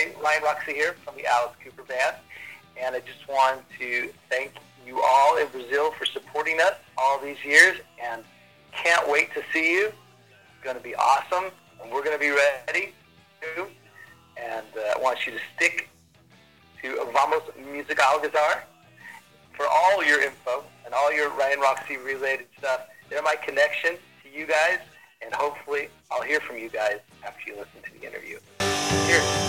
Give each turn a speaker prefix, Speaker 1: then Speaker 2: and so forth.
Speaker 1: everybody. Ryan Roxie here from the Alice Cooper Band. And I just want to thank you all in Brazil for supporting us all these years. And can't wait to see you. It's going to be awesome. And we're going to be ready too. And uh, I want you to stick to Vamos Music Algazar for all your info and all your Ryan Roxie related stuff. They're my connection to you guys. And hopefully I'll hear from you guys after you listen to the interview. Cheers.